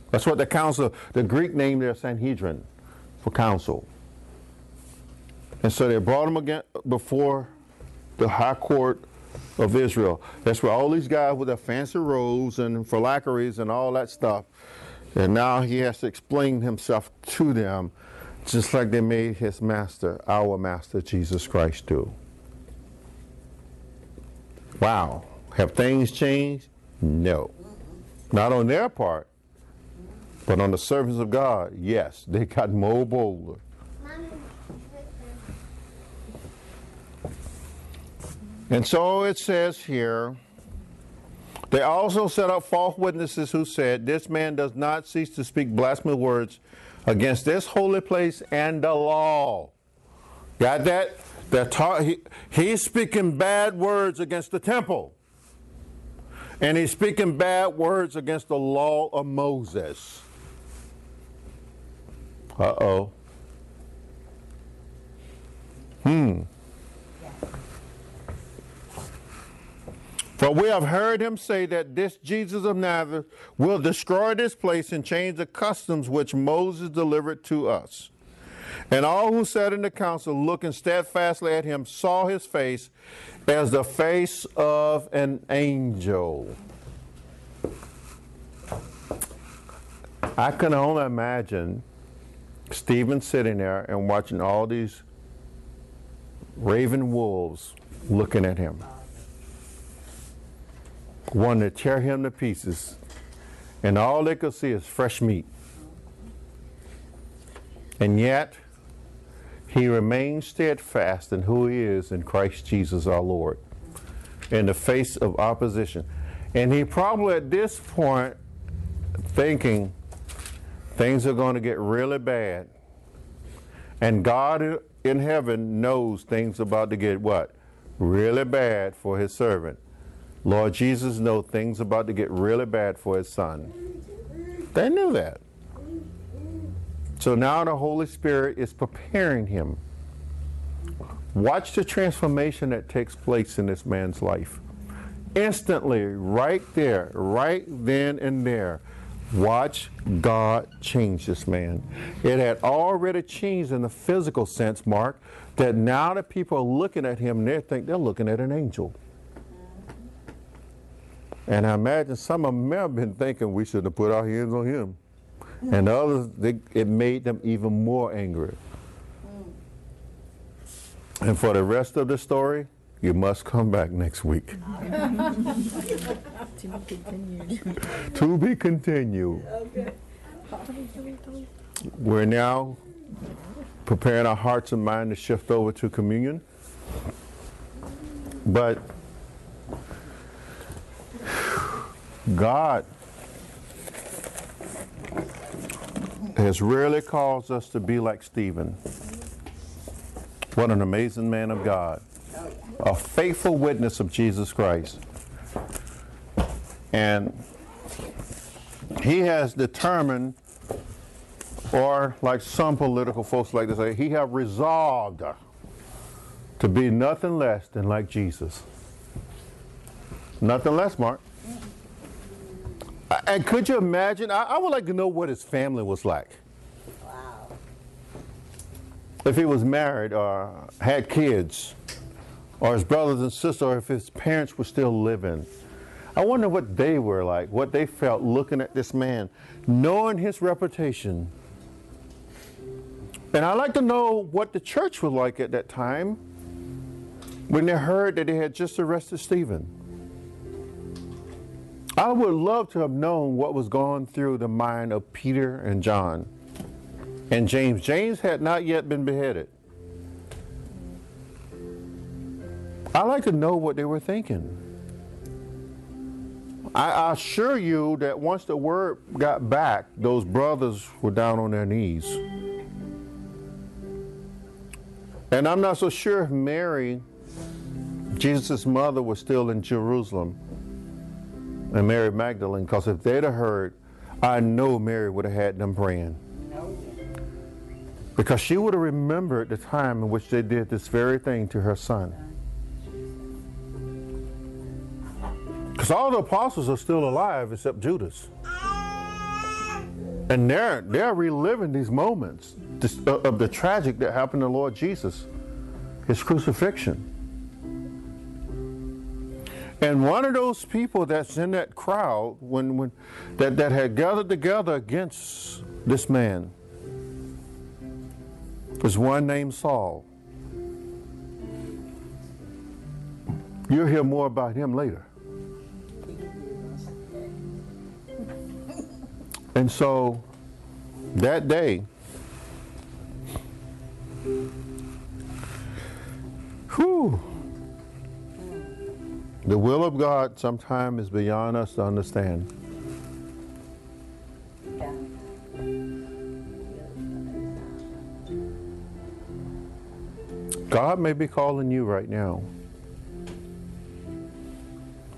That's what the council, the Greek name there, Sanhedrin, for council. And so they brought him again before the high court of Israel. That's where all these guys with their fancy robes and phylacteries and all that stuff, And now he has to explain himself to them, just like they made his master, our master, Jesus Christ, do. Wow. Have things changed? No. Not on their part, but on the servants of God, yes. They got more bolder. And so it says here, they also set up false witnesses who said, This man does not cease to speak blasphemous words against this holy place and the law. Got that? They're ta- he, he's speaking bad words against the temple. And he's speaking bad words against the law of Moses. Uh oh. Hmm. For we have heard him say that this Jesus of Nazareth will destroy this place and change the customs which Moses delivered to us. And all who sat in the council, looking steadfastly at him, saw his face as the face of an angel. I can only imagine Stephen sitting there and watching all these raven wolves looking at him wanted to tear him to pieces, and all they could see is fresh meat. And yet, he remains steadfast in who he is in Christ Jesus our Lord, in the face of opposition. And he probably at this point thinking things are going to get really bad. And God in heaven knows things about to get what? Really bad for his servant. Lord Jesus knows things about to get really bad for his son. They knew that. So now the Holy Spirit is preparing him. Watch the transformation that takes place in this man's life. Instantly, right there, right then and there, watch God change this man. It had already changed in the physical sense, Mark, that now the people are looking at him and they think they're looking at an angel. And I imagine some of them may have been thinking we should have put our hands on him. And hmm. others, they, it made them even more angry. Hmm. And for the rest of the story, you must come back next week. To be continued. to be continued. We're now preparing our hearts and mind to shift over to communion. But God has really caused us to be like Stephen. What an amazing man of God, a faithful witness of Jesus Christ. And he has determined, or like some political folks like to say, he have resolved to be nothing less than like Jesus. Nothing less, Mark. And could you imagine? I, I would like to know what his family was like. Wow. If he was married or had kids, or his brothers and sisters, or if his parents were still living. I wonder what they were like, what they felt looking at this man, knowing his reputation. And I'd like to know what the church was like at that time when they heard that they had just arrested Stephen. I would love to have known what was going through the mind of Peter and John and James. James had not yet been beheaded. I'd like to know what they were thinking. I, assure you that once the word got back, those brothers were down on their knees. And I'm not so sure if Mary, Jesus' mother, was still in Jerusalem and Mary Magdalene, because if they'd have heard, I know Mary would have had them praying. Because she would have remembered the time in which they did this very thing to her son. Because all the apostles are still alive except Judas. And they're, they're reliving these moments uh, of the tragic that happened to Lord Jesus, his crucifixion. And one of those people that's in that crowd when, when that, that had gathered together against this man was one named Saul. You'll hear more about him later. And so that day, whew, the will of God sometimes is beyond us to understand. God may be calling you right now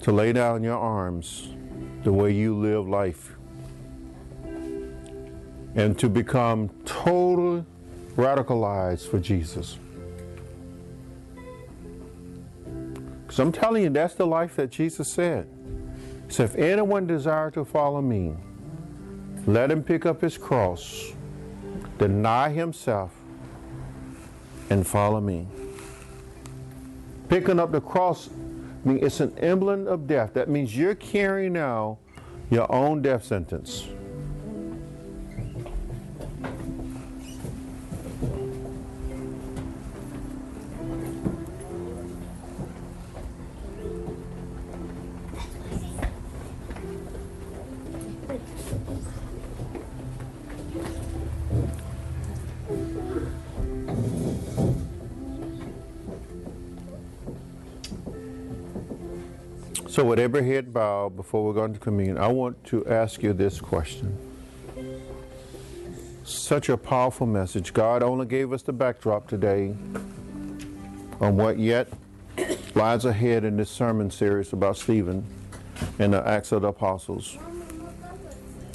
to lay down your arms the way you live life and to become totally radicalized for Jesus. Because I'm telling you, that's the life that Jesus said. Said, if anyone desire to follow me, let him pick up his cross, deny himself, and follow me. Picking up the cross I mean, it's an emblem of death. That means you're carrying now your own death sentence. Every head bowed before we're going to communion, I want to ask you this question. Such a powerful message. God only gave us the backdrop today on what yet lies ahead in this sermon series about Stephen and the Acts of the Apostles.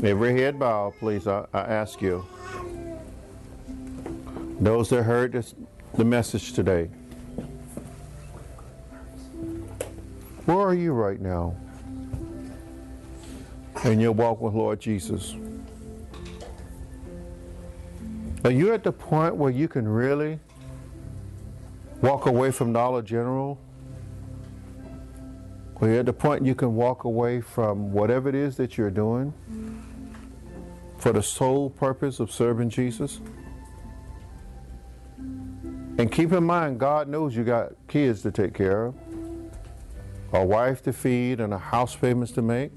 Every head bowed, please, I, I ask you. Those that heard this, the message today, Where are you right now in your walk with Lord Jesus? Are you at the point where you can really walk away from Dollar General? Are you at the point you can walk away from whatever it is that you're doing for the sole purpose of serving Jesus? And keep in mind, God knows you got kids to take care of a wife to feed, and a house payments to make.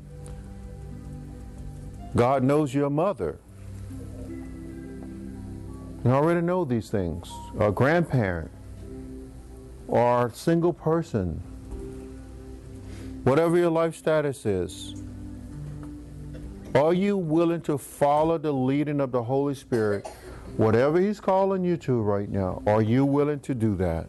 God knows you're a mother. You already know these things. A grandparent or single person. Whatever your life status is. Are you willing to follow the leading of the Holy Spirit? Whatever He's calling you to right now, are you willing to do that?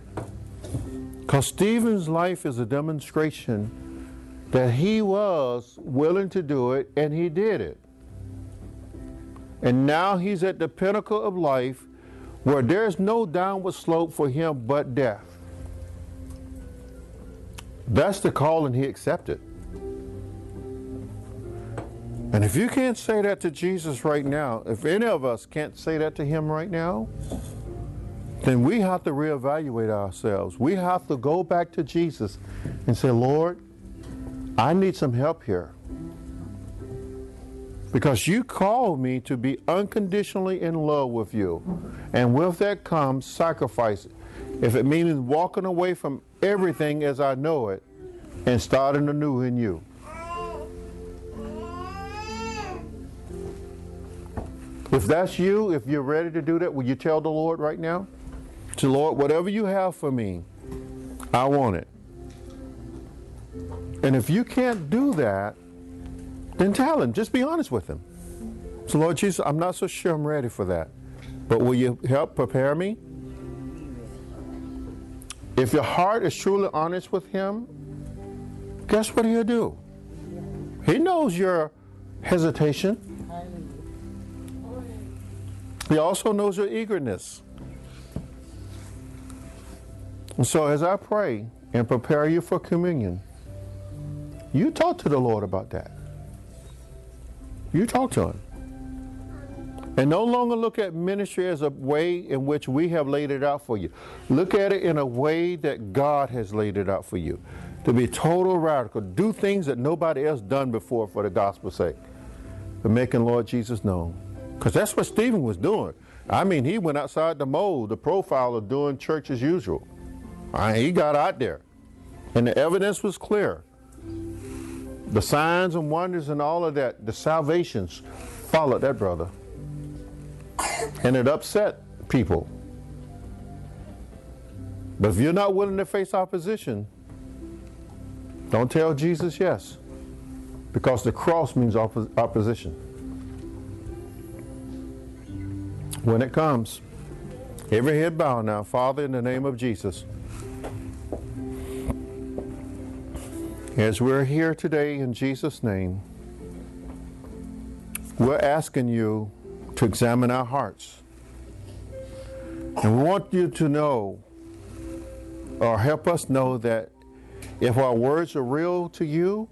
Because Stephen's life is a demonstration that he was willing to do it and he did it. And now he's at the pinnacle of life where there's no downward slope for him but death. That's the calling he accepted. And if you can't say that to Jesus right now, if any of us can't say that to him right now, then we have to reevaluate ourselves. We have to go back to Jesus and say, Lord, I need some help here. Because you called me to be unconditionally in love with you. And with that comes sacrifice. If it means walking away from everything as I know it and starting anew in you. If that's you, if you're ready to do that, will you tell the Lord right now? To Lord, whatever you have for me, I want it. And if you can't do that, then tell him. Just be honest with him. So, Lord Jesus, I'm not so sure I'm ready for that. But will you help prepare me? If your heart is truly honest with him, guess what he'll do? He knows your hesitation. He also knows your eagerness. And so as I pray and prepare you for communion, you talk to the Lord about that. You talk to Him. And no longer look at ministry as a way in which we have laid it out for you. Look at it in a way that God has laid it out for you. to be total radical, do things that nobody else done before for the gospel's sake, for making Lord Jesus known. Because that's what Stephen was doing. I mean, he went outside the mold, the profile of doing church as usual. Mean, he got out there, and the evidence was clear. The signs and wonders and all of that, the salvations followed that brother. And it upset people. But if you're not willing to face opposition, don't tell Jesus yes. Because the cross means oppo- opposition. When it comes, every head bow now. Father, in the name of Jesus. As we're here today in Jesus' name, we're asking you to examine our hearts. And we want you to know, or help us know, that if our words are real to you,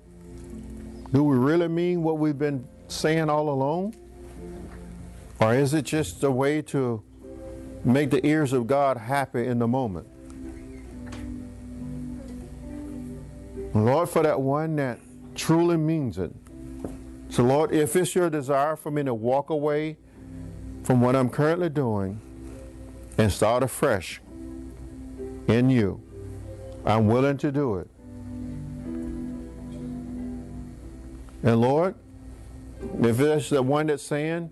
do we really mean what we've been saying all along? Or is it just a way to make the ears of God happy in the moment? Lord, for that one that truly means it. So, Lord, if it's your desire for me to walk away from what I'm currently doing and start afresh in you, I'm willing to do it. And Lord, if it's the one that's saying,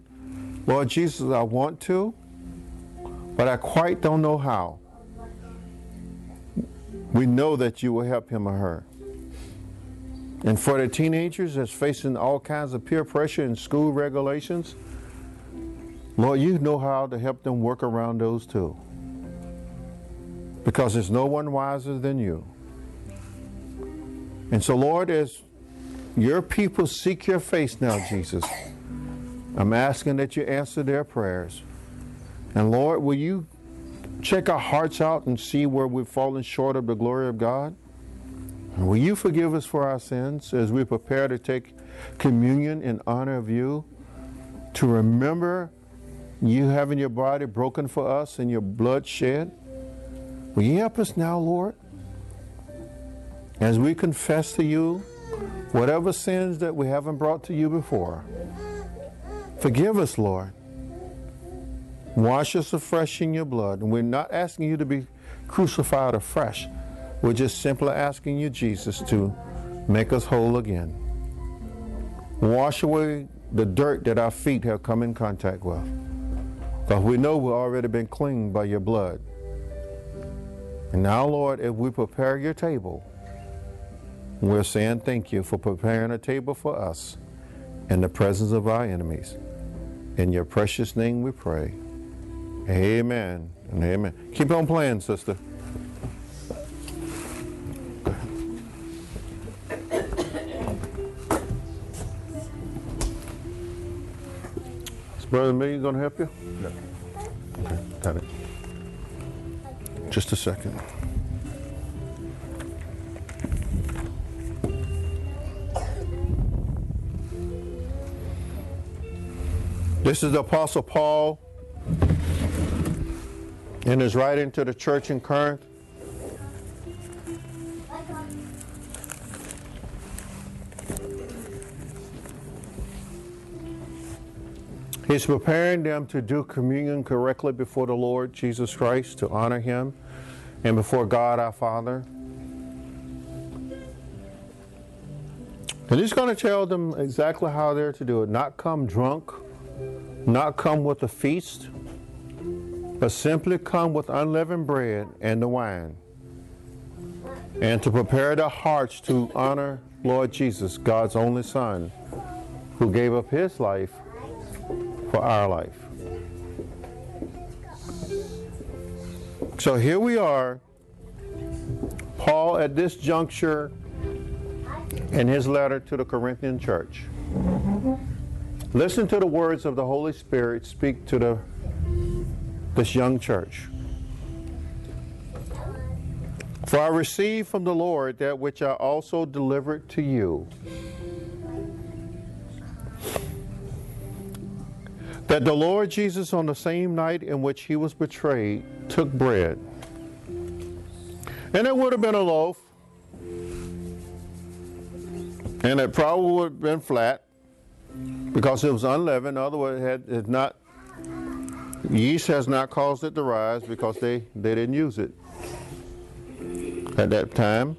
Lord Jesus, I want to, but I quite don't know how, we know that you will help him or her. And for the teenagers that's facing all kinds of peer pressure and school regulations, Lord, you know how to help them work around those too. Because there's no one wiser than you. And so, Lord, as your people seek your face now, Jesus, I'm asking that you answer their prayers. And Lord, will you check our hearts out and see where we've fallen short of the glory of God? Will you forgive us for our sins as we prepare to take communion in honor of you? To remember you having your body broken for us and your blood shed? Will you help us now, Lord? As we confess to you whatever sins that we haven't brought to you before, forgive us, Lord. Wash us afresh in your blood. And we're not asking you to be crucified afresh. We're just simply asking you, Jesus, to make us whole again. Wash away the dirt that our feet have come in contact with. Because we know we've already been cleaned by your blood. And now, Lord, if we prepare your table, we're saying thank you for preparing a table for us in the presence of our enemies. In your precious name we pray. Amen and amen. Keep on playing, sister. Brother Million going to help you? No. Okay, got it. Just a second. This is the Apostle Paul in his writing to the church in Corinth. He's preparing them to do communion correctly before the Lord Jesus Christ, to honor him, and before God our Father. And he's going to tell them exactly how they're to do it. Not come drunk, not come with a feast, but simply come with unleavened bread and the wine. And to prepare their hearts to honor Lord Jesus, God's only Son, who gave up his life for our life. So here we are. Paul, at this juncture, in his letter to the Corinthian church, listen to the words of the Holy Spirit speak to the, this young church. For I received from the Lord that which I also delivered to you. That the Lord Jesus, on the same night in which he was betrayed, took bread. And it would have been a loaf, And it probably would have been flat because it was unleavened. Otherwise, it had it not yeast has not caused it to rise because they, they didn't use it at that time.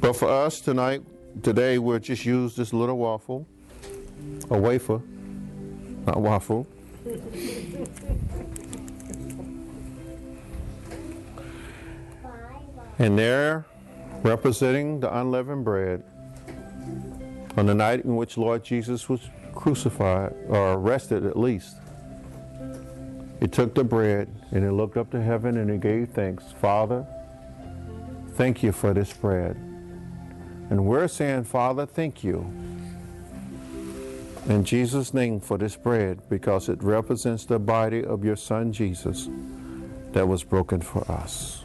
But for us tonight, today, we'll just use this little waffle, a wafer, not waffle. And there, representing the unleavened bread, on the night in which Lord Jesus was crucified, or arrested at least, he took the bread and he looked up to heaven and he gave thanks. Father, thank you for this bread. And we're saying, Father, thank you in Jesus' name for this bread because it represents the body of your Son Jesus that was broken for us.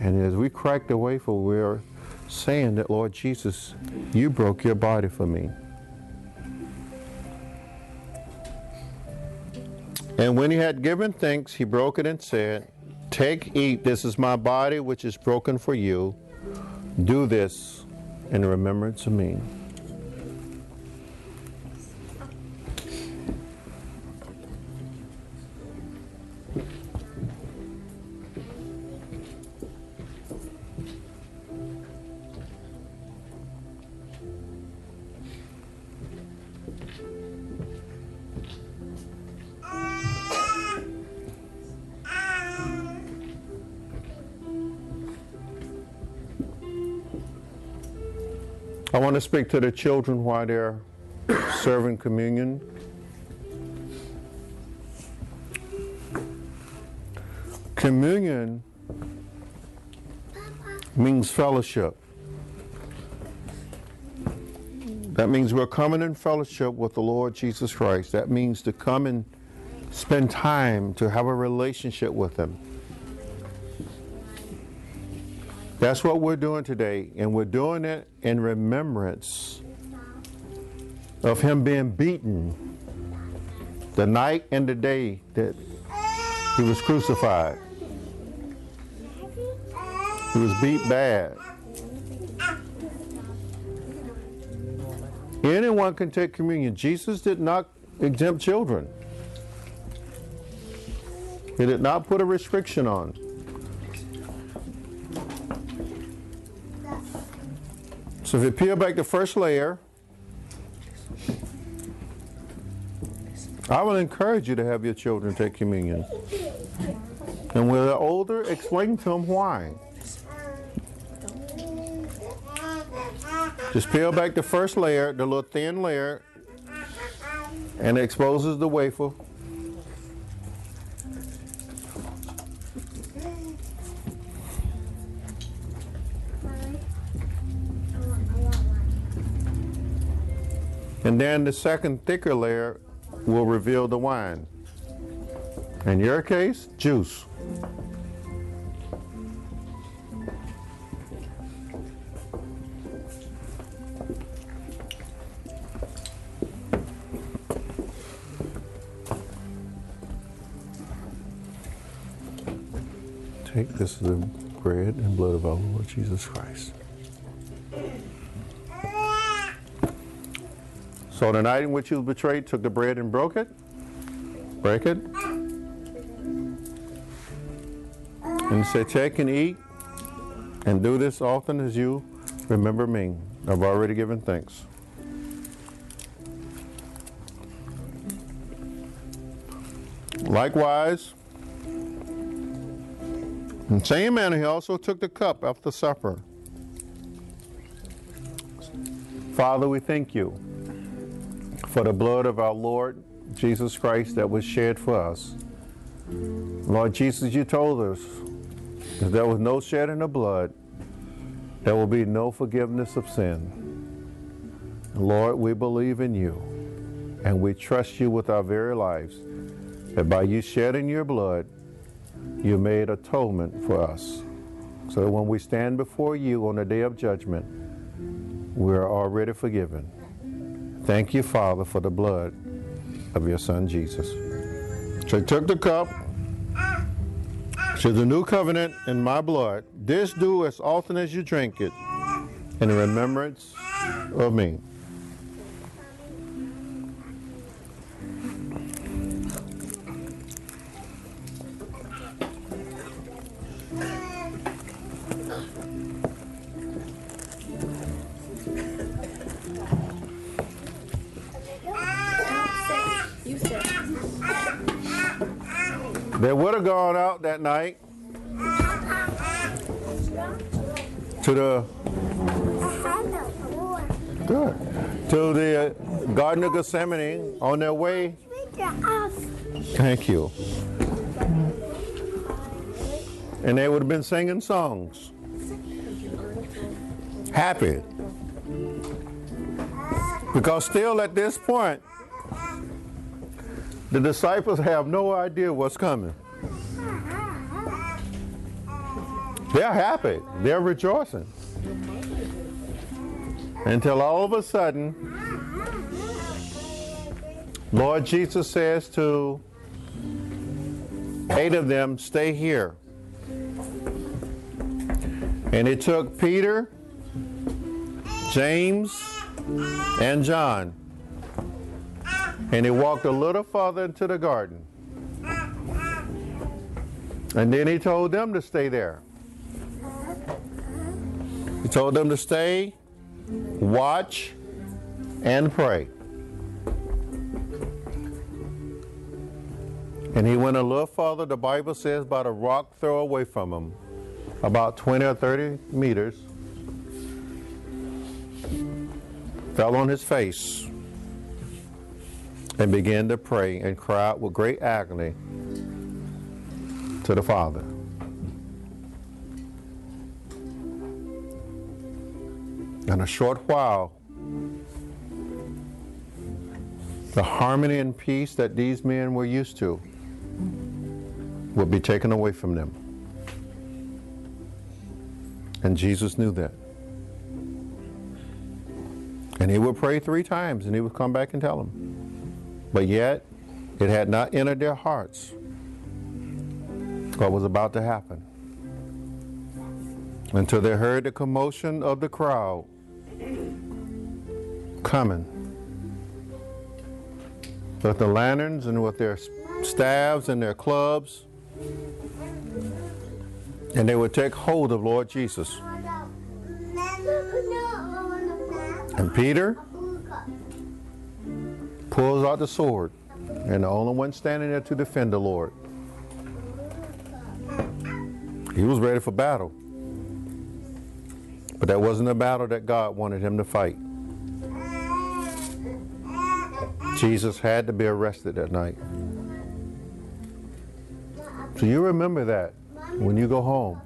And as we crack the wafer, we're saying that, Lord Jesus, you broke your body for me. And when he had given thanks, he broke it and said, Take, eat, this is my body which is broken for you. Do this in remembrance of me. I want to speak to the children while they're serving communion. Communion means fellowship. That means we're coming in fellowship with the Lord Jesus Christ. That means to come and spend time to have a relationship with Him. That's what we're doing today, and we're doing it in remembrance of Him being beaten the night and the day that He was crucified. He was beat bad. Anyone can take communion. Jesus did not exempt children. He did not put a restriction on. So if you peel back the first layer, I will encourage you to have your children take communion. And when they're older, explain to them why. Just peel back the first layer, the little thin layer, and it exposes the wafer. And then the second thicker layer will reveal the wine. In your case, juice. Take this is the bread and blood of our Lord Jesus Christ. So the night in which he was betrayed, took the bread and broke it. Break it. And said, Take and eat, and do this often as you remember me. I've already given thanks. Likewise, in the same manner, he also took the cup after supper. Father, we thank you for the blood of our Lord Jesus Christ that was shed for us. Lord Jesus, you told us if there was no shedding of blood, there will be no forgiveness of sin. Lord, we believe in you and we trust you with our very lives that by you shedding your blood, you made atonement for us. So that when we stand before you on the day of judgment, we're already forgiven. Thank you, Father, for the blood of your Son Jesus. So he took the cup, to the new covenant in my blood. This do as often as you drink it in remembrance of me. Would have gone out that night to the good to the uh, Garden of Gethsemane on their way. Thank you. And they would have been singing songs. Happy. Because still at this point, the disciples have no idea what's coming. They're happy. They're rejoicing. Until all of a sudden, Lord Jesus says to eight of them, stay here. And it took Peter, James, and John. And he walked a little farther into the garden. And then he told them to stay there. He told them to stay, watch, and pray. And he went a little farther, the Bible says, about a rock throw away from him, about 20 or 30 meters. Fell on his face and began to pray and cry out with great agony to the Father. In a short while, the harmony and peace that these men were used to would be taken away from them. And Jesus knew that. And he would pray three times and he would come back and tell them. But yet, it had not entered their hearts what was about to happen until they heard the commotion of the crowd coming with the lanterns and with their staves and their clubs. And they would take hold of Lord Jesus. And Peter pulls out the sword, and the only one standing there to defend the Lord. He was ready for battle. But that wasn't a battle that God wanted him to fight. Jesus had to be arrested that night. So you remember that when you go home.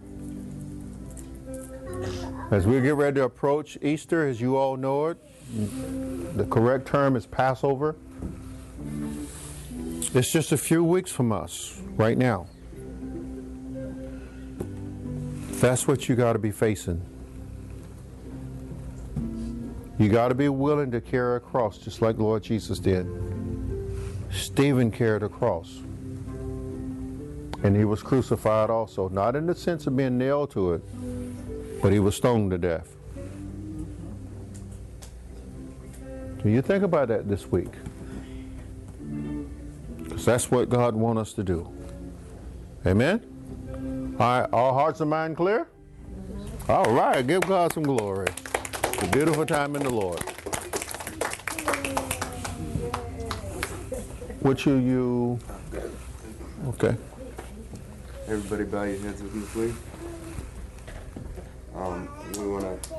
As we get ready to approach Easter, as you all know it, the correct term is Passover. It's just a few weeks from us right now. That's what you got to be facing. You got to be willing to carry a cross just like Lord Jesus did. Stephen carried a cross. And he was crucified also, not in the sense of being nailed to it, but he was stoned to death. So you think about that this week. Because that's what God wants us to do. Amen? All right, all hearts and mind clear? All right, give God some glory. It's a beautiful time in the Lord. What are you? Okay. Everybody bow your heads with me, please. Um, we want to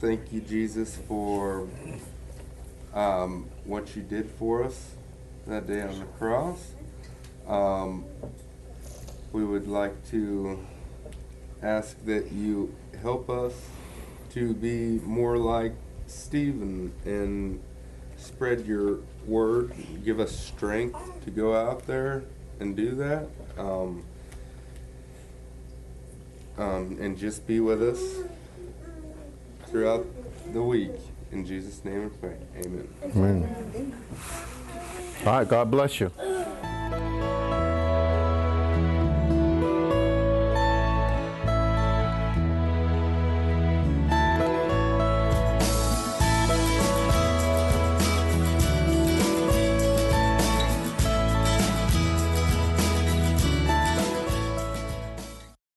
thank you, Jesus, for um, what you did for us that day on the cross. Um, we would like to ask that you help us to be more like Stephen and spread your word. Give us strength to go out there and do that. Um, um, and just be with us throughout the week. In Jesus' name we pray. Amen. Amen. All right, God bless you.